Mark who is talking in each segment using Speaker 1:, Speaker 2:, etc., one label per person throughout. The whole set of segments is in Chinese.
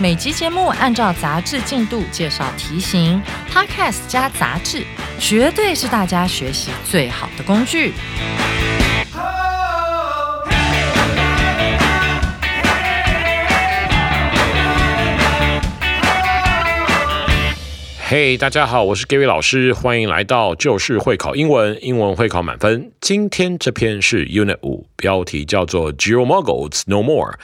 Speaker 1: 每集节目按照杂志进度介绍题型，Podcast 加杂志，绝对是大家学习最好的工具。
Speaker 2: 嘿，大家好，我是 Gary 老师，欢迎来到就是会考英文，英文会考满分。今天这篇是 Unit 五，标题叫做 GeoMuggles No More，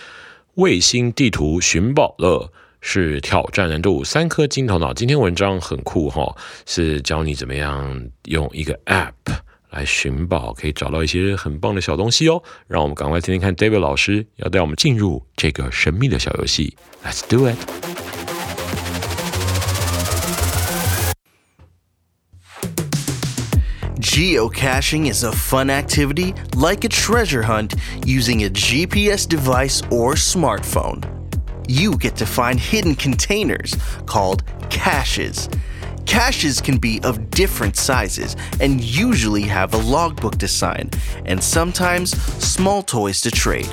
Speaker 2: 卫星地图寻宝乐，是挑战难度三颗金头脑。今天文章很酷哈，是教你怎么样用一个 App 来寻宝，可以找到一些很棒的小东西哦。让我们赶快听听看 David 老师要带我们进入这个神秘的小游戏。Let's do it。
Speaker 3: Geocaching is a fun activity like a treasure hunt using a GPS device or smartphone. You get to find hidden containers called caches. Caches can be of different sizes and usually have a logbook to sign, and sometimes small toys to trade.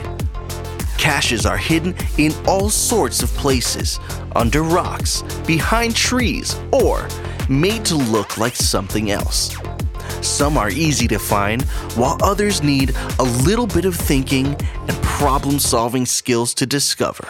Speaker 3: Caches are hidden in all sorts of places under rocks, behind trees, or made to look like something else. Some are easy to find, while others need a little bit of thinking and problem solving skills to discover.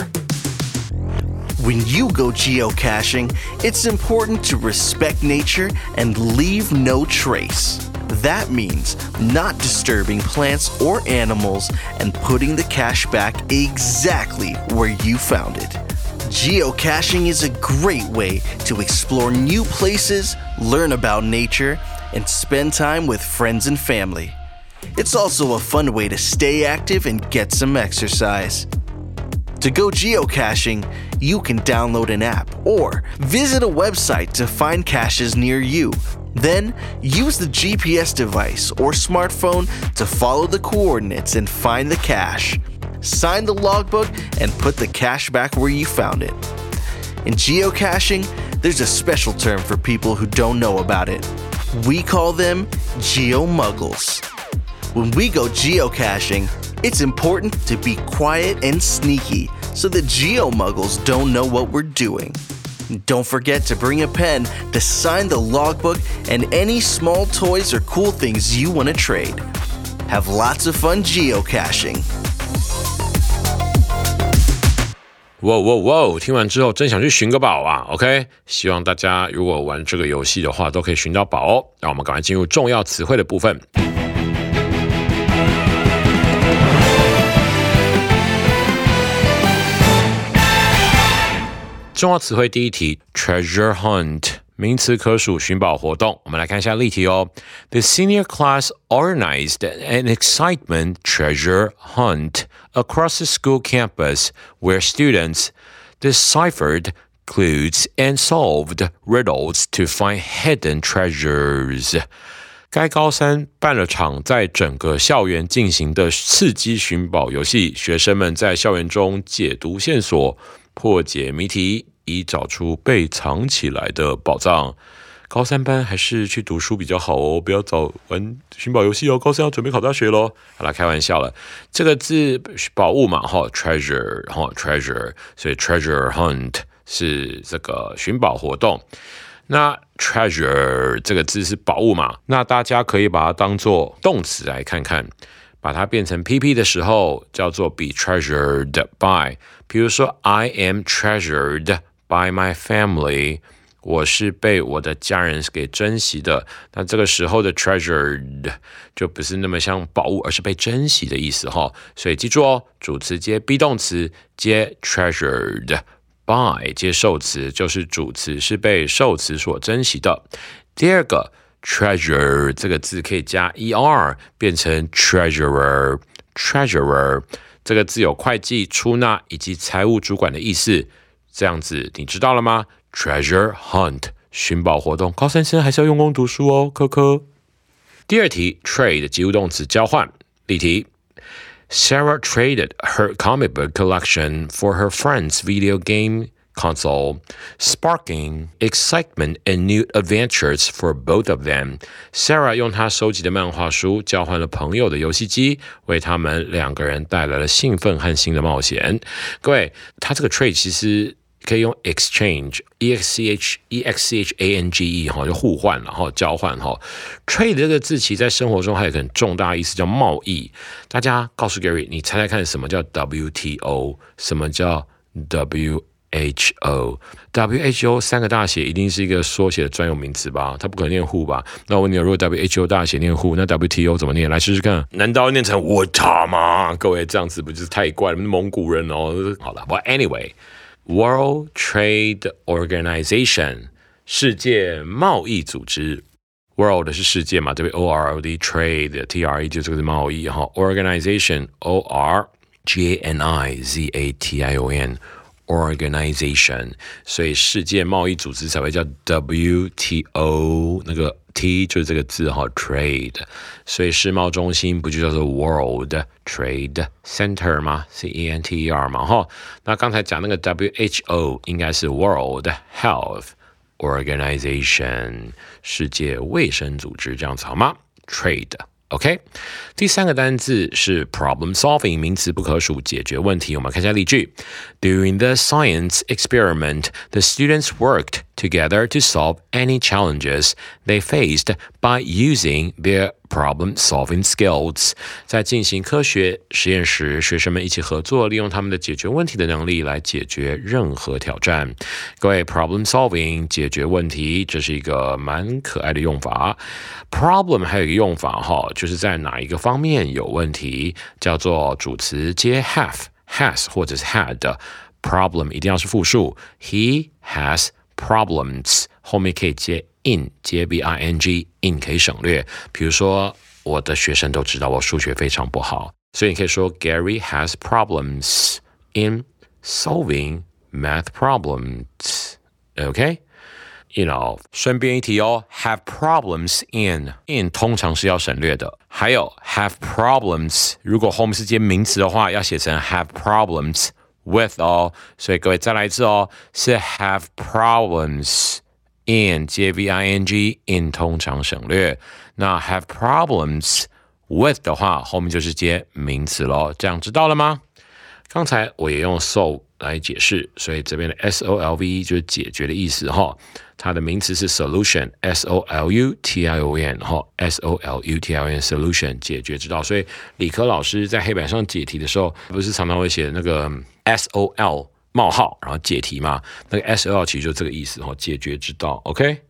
Speaker 3: When you go geocaching, it's important to respect nature and leave no trace. That means not disturbing plants or animals and putting the cache back exactly where you found it. Geocaching is a great way to explore new places, learn about nature, and spend time with friends and family. It's also a fun way to stay active and get some exercise. To go geocaching, you can download an app or visit a website to find caches near you. Then, use the GPS device or smartphone to follow the coordinates and find the cache. Sign the logbook and put the cache back where you found it. In geocaching, there's a special term for people who don't know about it. We call them geomuggles. When we go geocaching, it's important to be quiet and sneaky so the geomuggles don't know what we're doing. Don't forget to bring a pen to sign the logbook and any small toys or cool things you want to trade. Have lots of fun geocaching.
Speaker 2: 哇哇哇！听完之后真想去寻个宝啊！OK，希望大家如果玩这个游戏的话，都可以寻到宝哦。让我们赶快进入重要词汇的部分。重要词汇第一题：treasure hunt，名词可数寻宝活动。我们来看一下例题哦。The senior class organized an excitement treasure hunt across the school campus where students deciphered clues and solved riddles to find hidden treasures. 该高三办了场在整个校园进行的刺激寻宝游戏，学生们在校园中解读线索。破解谜题， 以找出被藏起来的宝藏。高三班还是去读书比较好哦，不要找玩寻宝游戏哦。高三要准备考大学喽。好了，开玩笑了。这个字宝物嘛，哈，treasure，哈，treasure，所以 treasure hunt 是这个寻宝活动。那 treasure 这个字是宝物嘛？那大家可以把它当做动词来看看。把它变成 PP 的时候，叫做 be treasured by。比如说，I am treasured by my family。我是被我的家人给珍惜的。那这个时候的 treasured 就不是那么像宝物，而是被珍惜的意思哈。所以记住哦，主词接 be 动词接 treasured by 接受词，就是主词是被受词所珍惜的。第二个。treasure 这个字可以加 er 变成 treasurer。treasurer 这个字有会计、出纳以及财务主管的意思。这样子你知道了吗？Treasure hunt 寻宝活动，高三生还是要用功读书哦，科科。第二题，trade 及物动词交换。例题：Sarah traded her comic book collection for her friend's video game console, sparking excitement and new adventures for both of them. Sarah 用她收集的漫画书交换了朋友的游戏机，为他们两个人带来了兴奋和新的冒险。各位，他这个 trade 其实。可以用 exchange，e x c h e x c h a n g e 哈，就互换然后交换哈。trade 这个字其实在生活中还有很重大意思，叫贸易。大家告诉 Gary，你猜猜看什么叫 WTO？什么叫 WHO？WHO 三个大写一定是一个缩写的专有名词吧？它不可能念 who 吧？那我问你，如果 WHO 大写念 who，那 WTO 怎么念？来试试看，难道念成 what 吗？各位这样子不就是太怪了？蒙古人哦。好了，But anyway。World Trade Organization 世界贸易组织，World 是世界嘛，这边 O R O D Trade T R E 就这个是贸易哈，Organization O R G A N I Z A T I O N Organization，所以世界贸易组织才会叫 W T O 那个。T 就是这个字哈，trade，所以世贸中心不就叫做 World Trade Center 吗？C E N T E R 嘛哈。那刚才讲那个 WHO 应该是 World Health Organization，世界卫生组织这样子好吗？Trade。OK，第三个单字是 problem solving，名词不可数，解决问题。我们看一下例句：During the science experiment, the students worked together to solve any challenges they faced by using their problem-solving skills。在进行科学实验时，学生们一起合作，利用他们的解决问题的能力来解决任何挑战。各位，problem-solving 解决问题，这是一个蛮可爱的用法。problem 还有一个用法哈，就是在哪一个方面有问题，叫做主词接 have、has 或者是 had。problem 一定要是复数，He has problems，后面可以接 in 接 b i n g in 可以省略。比如说，我的学生都知道我数学非常不好，所以你可以说 Gary has problems in solving math problems. OK. You know，顺便一提哦，have problems in in 通常是要省略的。还有 have problems，如果后面是接名词的话，要写成 have problems with 哦。所以各位再来一次哦，是 have problems。in 接 v i n g in 通常省略，那 have problems with 的话，后面就是接名词喽。这样知道了吗？刚才我也用 solve 来解释，所以这边的 s o l v e 就是解决的意思哈。它的名词是 solution，s o l u t i o n 哈，s o l u t i o n solution 解决之道。所以理科老师在黑板上解题的时候，不是常常会写那个 s o l。冒号，然后解题嘛，那个 S L 其实就这个意思哈，解决之道。OK，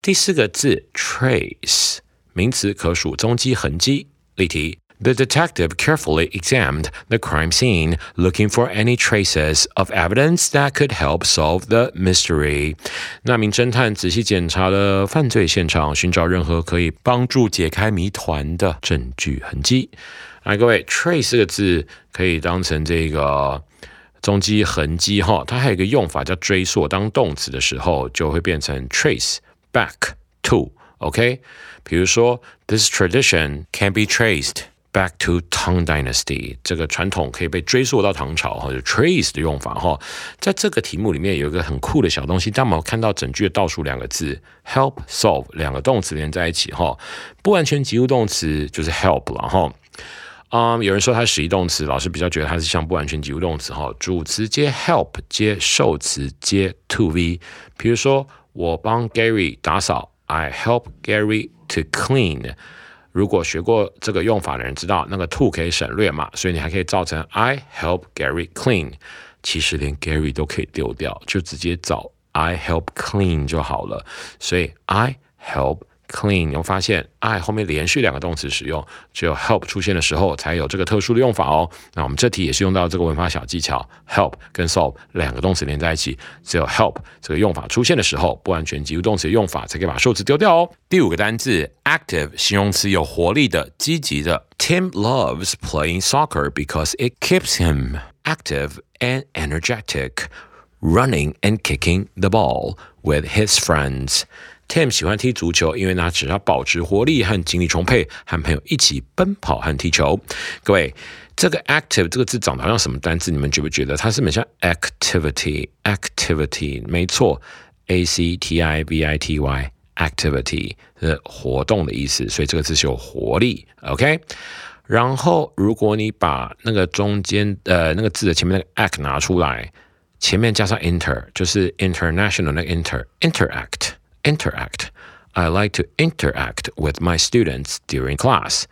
Speaker 2: 第四个字 trace，名词可数踪迹痕迹。例题：The detective carefully examined the crime scene, looking for any traces of evidence that could help solve the mystery。那名侦探仔细检查了犯罪现场，寻找任何可以帮助解开谜团的证据痕迹。来，各位，trace 这个字可以当成这个。 踪迹、痕迹，哈，它还有一个用法叫追溯。当动词的时候，就会变成 trace back to。OK，比如说，this tradition can be traced back to Tang Dynasty。这个传统可以被追溯到唐朝，哈，就 trace 的用法，哈。在这个题目里面有一个很酷的小东西，当我们看到整句的倒数两个字 help solve 两个动词连在一起，哈，不完全及物动词就是 help 了，哈。啊，有人说它是实义动词，老师比较觉得它是像不完全及物动词哈。主词接 help 接受词接 to v。比如说，我帮 Gary 打扫，I help Gary to clean。如果学过这个用法的人知道，那个 to 可以省略嘛，所以你还可以造成 I help Gary clean。其实连 Gary 都可以丢掉，就直接找 I help clean 就好了。所以 I help。Clean，你会发现，I 后面连续两个动词使用，只有 help 出现的时候才有这个特殊的用法哦。那我们这题也是用到这个文法小技巧，help 跟 solve 两个动词连在一起，只有 help 这个用法出现的时候，不完全及物动词的用法才可以把数字丢掉哦。第五个单字，active，形容词，有活力的、积极的。Tim loves playing soccer because it keeps him active and energetic. running and kicking the ball with his friends. Tim 喜欢踢足球，因为呢，只要保持活力和精力充沛，和朋友一起奔跑和踢球。各位，这个 active 这个字长得好像什么单字？你们觉不觉得它是很像 activity？activity 没错，a c t i v i t y activity 是活动的意思，所以这个字是有活力。OK，然后如果你把那个中间呃那个字的前面那个 act 拿出来，前面加上 inter，就是 international 那个 inter，interact I like to interact with my students during class.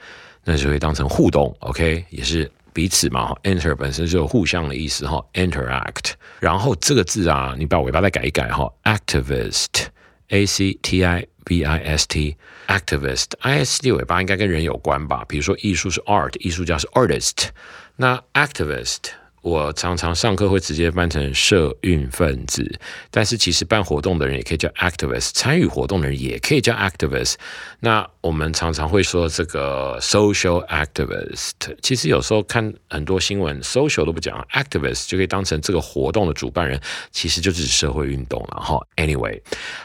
Speaker 2: 那就会当成互动，OK，也是彼此嘛。Enter 本身就有互相的意思哈，interact。然后这个字啊，你把尾巴再改一改哈，activist，a c t i v i s t，activist，i s t 尾巴应该跟人有关吧？比如说艺术是 art，艺术家是 artist，那 activist。 我常常上课会直接翻成社运分子，但是其实办活动的人也可以叫 activist，参与活动的人也可以叫 activist。那我们常常会说这个 social activist，其实有时候看很多新闻，social 都不讲，activist 就可以当成这个活动的主办人，其实就是社会运动了哈。Anyway，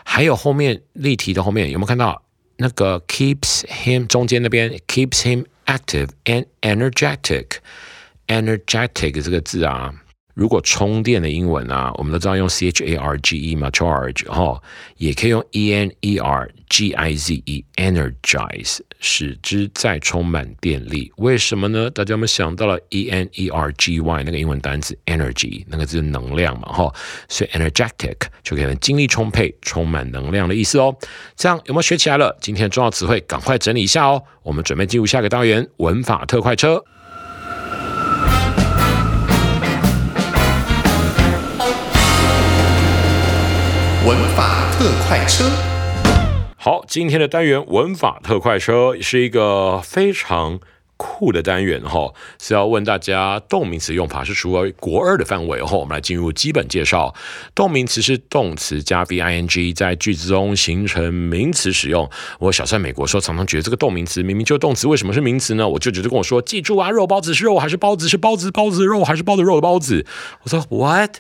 Speaker 2: 还有后面例题的后面有没有看到那个 keeps him 中间那边 keeps him active and energetic。Energetic 这个字啊，如果充电的英文啊，我们都知道用 c h a r g e 嘛，charge 哈，也可以用 e n e r g i z e，energize 使之再充满电力。为什么呢？大家有没有想到了 e n e r g y 那个英文单词 energy 那个字能量嘛哈，所以 energetic 就可以精力充沛、充满能量的意思哦。这样有没有学起来了？今天重要词汇赶快整理一下哦。我们准备进入下个单元文法特快车。
Speaker 4: 特快车，
Speaker 2: 好，今天的单元文法特快车是一个非常酷的单元哈，是要问大家动名词用法是属于国二的范围后，我们来进入基本介绍。动名词是动词加 v i n g 在句子中形成名词使用。我小在美国时候，常常觉得这个动名词明明就是动词，为什么是名词呢？我舅舅就跟我说：“记住啊，肉包子是肉还是包子？是包子包子肉还是包子肉的包子？”我说：“What？”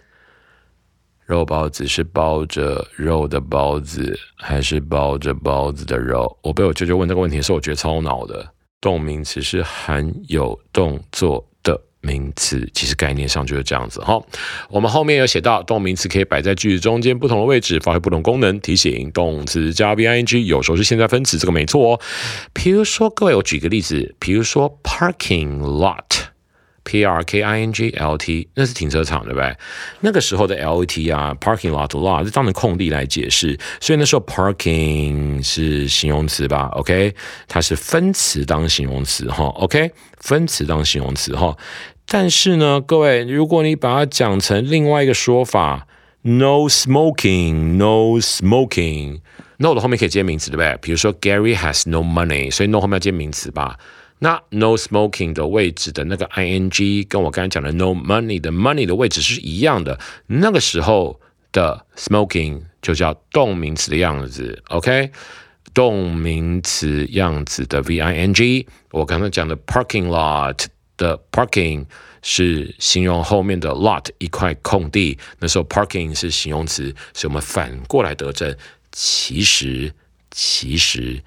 Speaker 2: 肉包子是包着肉的包子，还是包着包子的肉？我被我舅舅问这个问题的时候，我觉得超脑的。动名词是含有动作的名词，其实概念上就是这样子哈。我们后面有写到，动名词可以摆在句子中间不同的位置，发挥不同功能。提醒：动词加 v i n g 有时候是现在分词，这个没错哦。比如说，各位，我举个例子，比如说 parking lot。P R K I N G L T，那是停车场，对不对？那个时候的 L T 啊，parking lot lot 是当成空地来解释，所以那时候 parking 是形容词吧？OK，它是分词当形容词哈。OK，分词当形容词哈。但是呢，各位，如果你把它讲成另外一个说法，No smoking，No smoking，No 的后面可以接名词，对不对？比如说 Gary has no money，所以 No 后面要接名词吧？那 no smoking 的位置的那个 ing 跟我刚才讲的 no money 的 money 的位置是一样的，那个时候的 smoking 就叫动名词的样子，OK？动名词样子的 ving，我刚才讲的 parking lot 的 parking 是形容后面的 lot 一块空地，那时候 parking 是形容词，所以我们反过来得证，其实其实。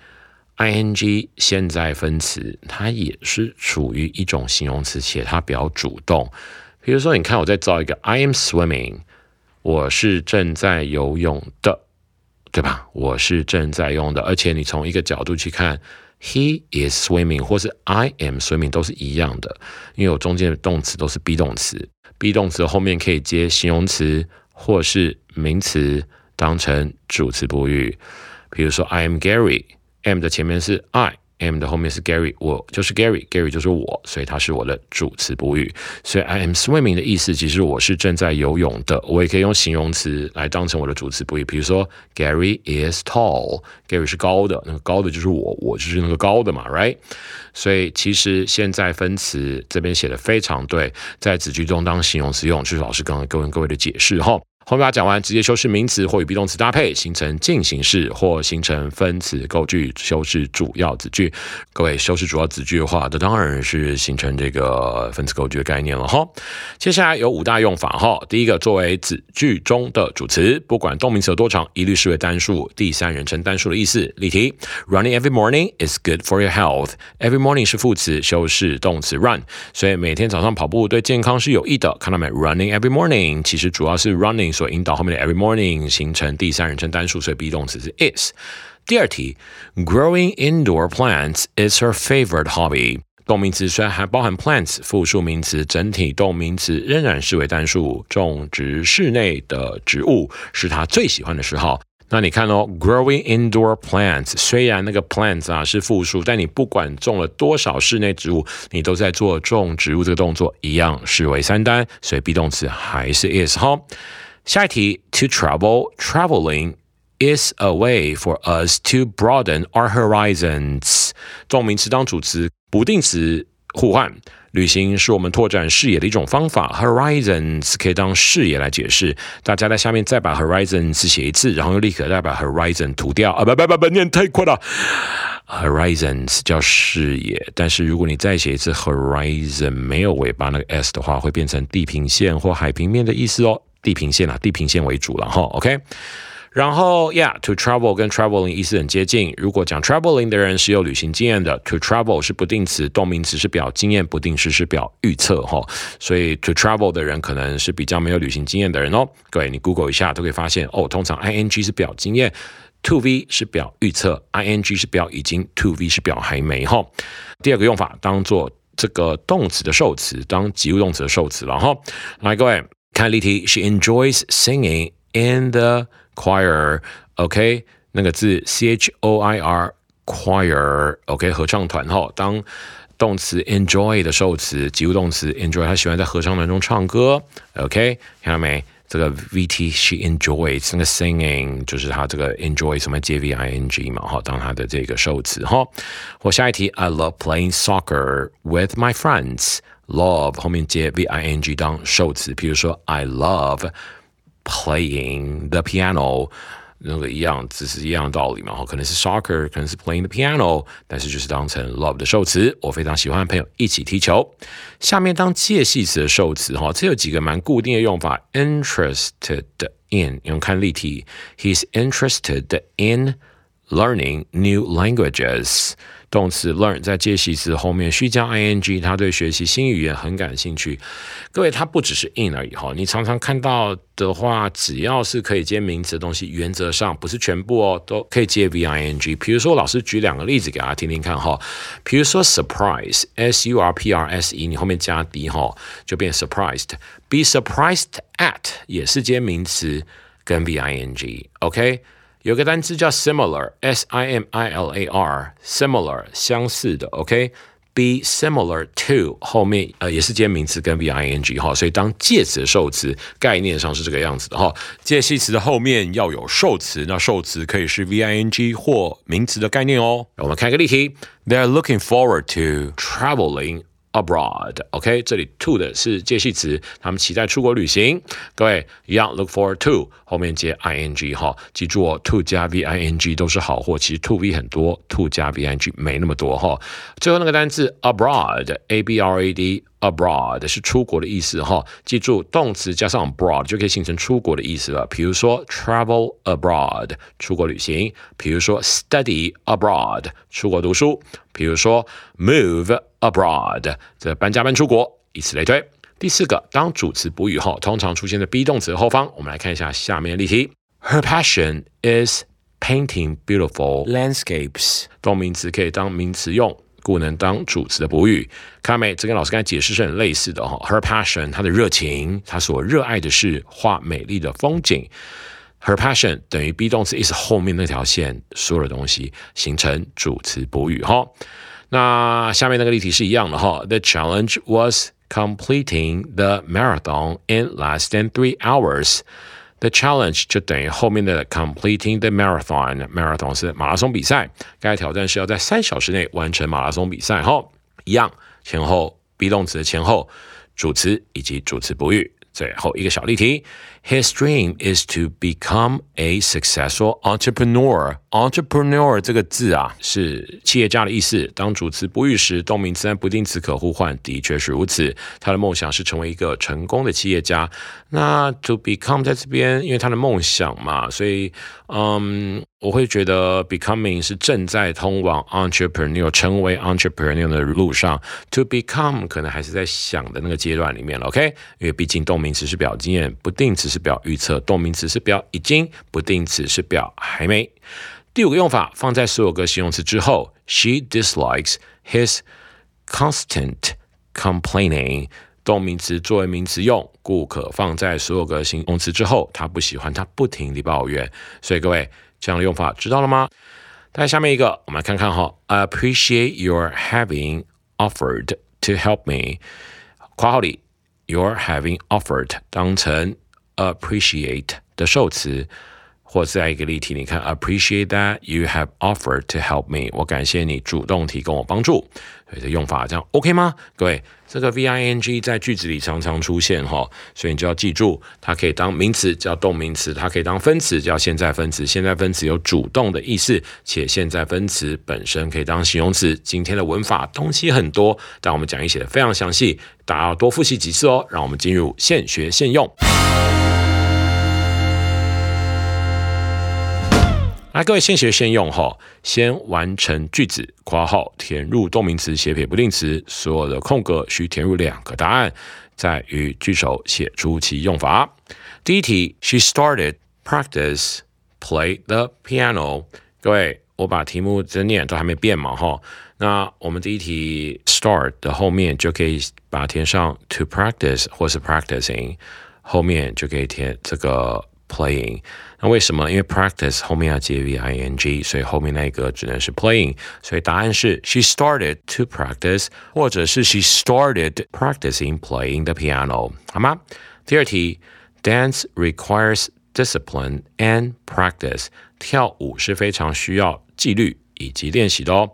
Speaker 2: I n g 现在分词，它也是处于一种形容词，且它比较主动。比如说，你看我在造一个 I am swimming，我是正在游泳的，对吧？我是正在用的。而且你从一个角度去看，he is swimming 或是 I am swimming 都是一样的，因为我中间的动词都是 be 动词，be 动词后面可以接形容词或是名词当成主词补语。比如说，I am Gary。M 的前面是 I，M 的后面是 Gary，我就是 Gary，Gary 就是我，所以它是我的主词补语。所以 I am swimming 的意思，其实我是正在游泳的。我也可以用形容词来当成我的主词补语，比如说 Gary is tall，Gary 是高的，那个高的就是我，我就是那个高的嘛，right？所以其实现在分词这边写的非常对，在子句中当形容词用，就是老师刚刚跟各位的解释哈。后面把它讲完，直接修饰名词或与 be 动词搭配，形成进行式或形成分词构句，修饰主要子句。各位修饰主要子句的话，这当然是形成这个分词构句的概念了哈。接下来有五大用法哈。第一个，作为子句中的主词，不管动名词有多长，一律视为单数，第三人称单数的意思。例题：Running every morning is good for your health. Every morning 是副词，修饰动词 run，所以每天早上跑步对健康是有益的。看到没？Running every morning 其实主要是 running。所引导后面的 every morning 形成第三人称单数，所以 be 动词是 is。第二题，Growing indoor plants is her favorite hobby。动名词虽然还包含 plants 复数名词，整体动名词仍然视为单数。种植室内的植物是她最喜欢的嗜好。那你看哦，growing indoor plants，虽然那个 plants 啊是复数，但你不管种了多少室内植物，你都在做种植物这个动作，一样视为三单，所以 be 动词还是 is 哈。下一题，to travel, traveling is a way for us to broaden our horizons。动名词当主词，不定词互换。旅行是我们拓展视野的一种方法。Horizons 可以当视野来解释。大家在下面再把 horizons 写一次，然后又立刻再把 horizon 涂掉。啊，不不不不，念太快了。Horizons 叫视野，但是如果你再写一次 horizon 没有尾巴那个 s 的话，会变成地平线或海平面的意思哦。地平线啊，地平线为主了哈，OK。然后，Yeah，to travel 跟 traveling 意思很接近。如果讲 traveling 的人是有旅行经验的，to travel 是不定词，动名词是表经验，不定式是表预测哈。所以 to travel 的人可能是比较没有旅行经验的人哦。各位，你 Google 一下都可以发现哦，通常 ing 是表经验，to v 是表预测，ing 是表已经，to v 是表还没哈。第二个用法当做这个动词的受词，当及物动词的受词了哈。来，各位。看例题，She enjoys singing in the choir。OK，那个字 C H O I R，choir，OK，合唱团哈。当动词 enjoy 的受词，及物动词 enjoy，他喜欢在合唱团中唱歌。OK，看到没？这个 VT，she enjoys 那个 singing，就是他这个 enjoy 什么接 V I N G 嘛哈，当他的这个受词哈。或下一题，I love playing soccer with my friends。 Love 后面接 v i n g 当受词，比如说 I love playing the piano，那个一样，只是一样道理嘛。哈，可能是 soccer，可能是 playing the piano，但是就是当成 love 的受词。我非常喜欢朋友一起踢球。下面当介系词的受词，哈，这有几个蛮固定的用法。Interested in，用看例题，He's interested in learning new languages。动词 learn 在介系词后面需加 ing，他对学习新语言很感兴趣。各位，它不只是 in 而已哈，你常常看到的话，只要是可以接名词的东西，原则上不是全部哦，都可以接 v i n g。比如说，老师举两个例子给大家听听看哈。比如说 surprise，s u r p r s e，你后面加 d 哈，就变 surprised。be surprised at 也是接名词跟 v i n g。OK。有个单词叫 similar，s i m i l a r，similar 相似的，OK，be similar to 后面呃也是接名词跟 v i n g 哈，所以当介词的受词概念上是这个样子的哈，介系词的后面要有受词，那受词可以是 v i n g 或名词的概念哦。我们看一个例题：They are looking forward to traveling。Abroad，OK，这里 to 的是介系词，他们期待出国旅行。各位一样，look forward to 后面接 ing 哈，记住哦，to 加 v i n g 都是好货，其实 to v 很多，to 加 v i n g 没那么多哈。最后那个单词 abroad，a b r a d。Abroad 是出国的意思哈，记住动词加上 abroad 就可以形成出国的意思了。比如说 travel abroad 出国旅行，比如说 study abroad 出国读书，比如说 move abroad 这搬家搬出国，以此类推。第四个，当主词补语后，通常出现在 be 动词后方。我们来看一下下面的例题：Her passion is painting beautiful landscapes。动名词可以当名词用。故能当主词的补语，看到没？这跟老师刚才解释是很类似的哈。Her passion，她的热情，她所热爱的是画美丽的风景。Her passion 等于 be 动词 is 后面那条线所有的东西形成主词补语哈。那下面那个例题是一样的哈。The challenge was completing the marathon in less than three hours. The challenge 就等于后面的 completing the marathon。marathon 是马拉松比赛，该挑战是要在三小时内完成马拉松比赛。哈，一样前后 be 动词的前后主词以及主词补语。最后一个小例题，His dream is to become a successful entrepreneur. Entrepreneur 这个字啊，是企业家的意思。当主词不遇时，动名词和不定词可互换，的确是如此。他的梦想是成为一个成功的企业家。那 to become 在这边，因为他的梦想嘛，所以嗯，我会觉得 becoming 是正在通往 entrepreneur 成为 entrepreneur 的路上。to become 可能还是在想的那个阶段里面。OK，因为毕竟动名词是表经验，不定词是表预测，动名词是表已经，不定词是表还没。第五个用法放在所有个形容词之后，She dislikes his constant complaining。动名词作为名词用，故可放在所有个形容词之后。他不喜欢他不停地抱怨。所以各位这样的用法知道了吗？再下面一个，我们来看看哈。Appreciate your having offered to help me。括号里，your having offered 当成 appreciate 的受词。或再一个例题，你看，appreciate that you have offered to help me。我感谢你主动提供我帮助。所以这用法这样 OK 吗？各位，这个 V I N G 在句子里常常出现哈，所以你就要记住，它可以当名词叫动名词，它可以当分词叫现在分词。现在分词有主动的意思，且现在分词本身可以当形容词。今天的文法东西很多，但我们讲义写的非常详细，大家要多复习几次哦。让我们进入现学现用。来，各位先学先用哈，先完成句子括号填入动名词写撇不定词，所有的空格需填入两个答案，再与句首写出其用法。第一题，She started practice play the piano。各位，我把题目真念都还没变嘛哈，那我们第一题 start 的后面就可以把它填上 to practice 或是 practicing，后面就可以填这个 playing。那为什么？因为 practice 后面要接 v i n g，所以后面那个只能是 playing。所以答案是 she started to practice，或者是 she started practicing playing the piano，好吗？第二题，dance requires discipline and practice。跳舞是非常需要纪律以及练习的哦。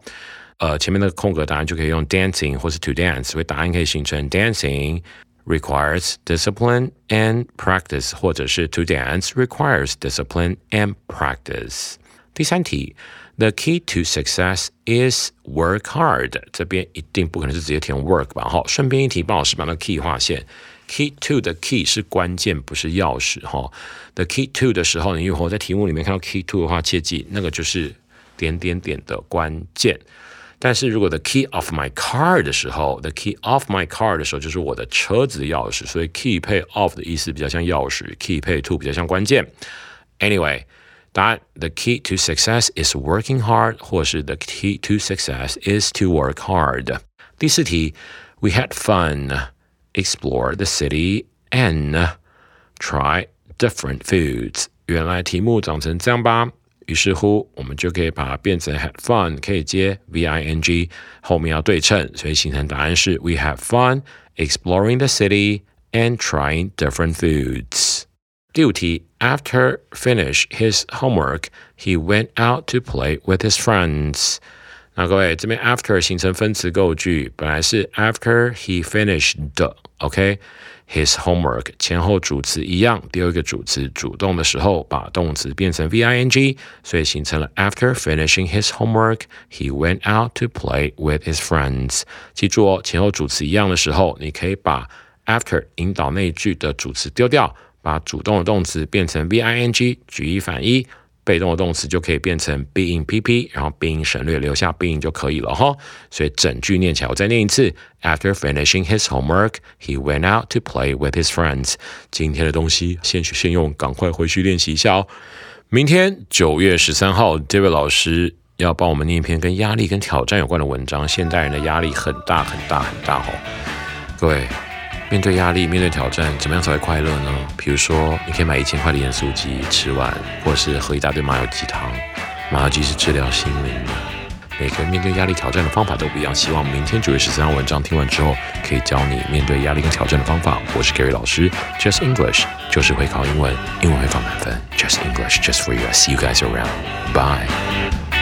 Speaker 2: 呃，前面的空格答案就可以用 dancing 或是 to dance，所以答案可以形成 dancing。 requires discipline and practice，或者是 to dance requires discipline and practice。第三题，The key to success is work hard。这边一定不可能是直接填 work 吧？哈，顺便一提，帮老师把那个 key 划线。Key to 的 key 是关键，不是钥匙哈。The key to 的时候，你以后在题目里面看到 key to 的话，切记那个就是点点点的关键。 但是如果 the key of my car 的时候，the key of my car 的时候就是我的车子的钥匙，所以 key 配 of 的意思比较像钥匙，key 配 to 比较像关键。Anyway，答案 the key to success is working hard，或是 the key to success is to work hard。第四题，we had fun explore the city and try different foods。原来题目长成这样吧？ 于是乎，我们就可以把它变成 had fun，可以接 v i n g，后面要对称，所以形成答案是 we had fun exploring the city and trying different foods。第五题，After finish his homework, he went out to play with his friends。 那各位这边 after 形成分词构句，本来是 after he finished，OK。His homework 前后主词一样，第二个主词主动的时候，把动词变成 v i n g，所以形成了 After finishing his homework, he went out to play with his friends。记住哦，前后主词一样的时候，你可以把 after 引导那句的主词丢掉，把主动的动词变成 v i n g，举一反一。被动的动词就可以变成 being pp，然后 being 省略，留下 being 就可以了哈。所以整句念起来，我再念一次：After finishing his homework, he went out to play with his friends。今天的东西现学现用，赶快回去练习一下哦。明天九月十三号，David 老师要帮我们念一篇跟压力跟挑战有关的文章。现代人的压力很大很大很大哦，各位。面对压力，面对挑战，怎么样才会快乐呢？比如说，你可以买一千块的盐酥鸡吃完，或是喝一大堆麻油鸡汤。麻油鸡是治疗心灵的。每个人面对压力挑战的方法都不一样。希望明天九月十三号文章听完之后，可以教你面对压力跟挑战的方法。我是 Gary 老师，Just English 就是会考英文，英文会考满分。Just English just for you。See you guys around. Bye.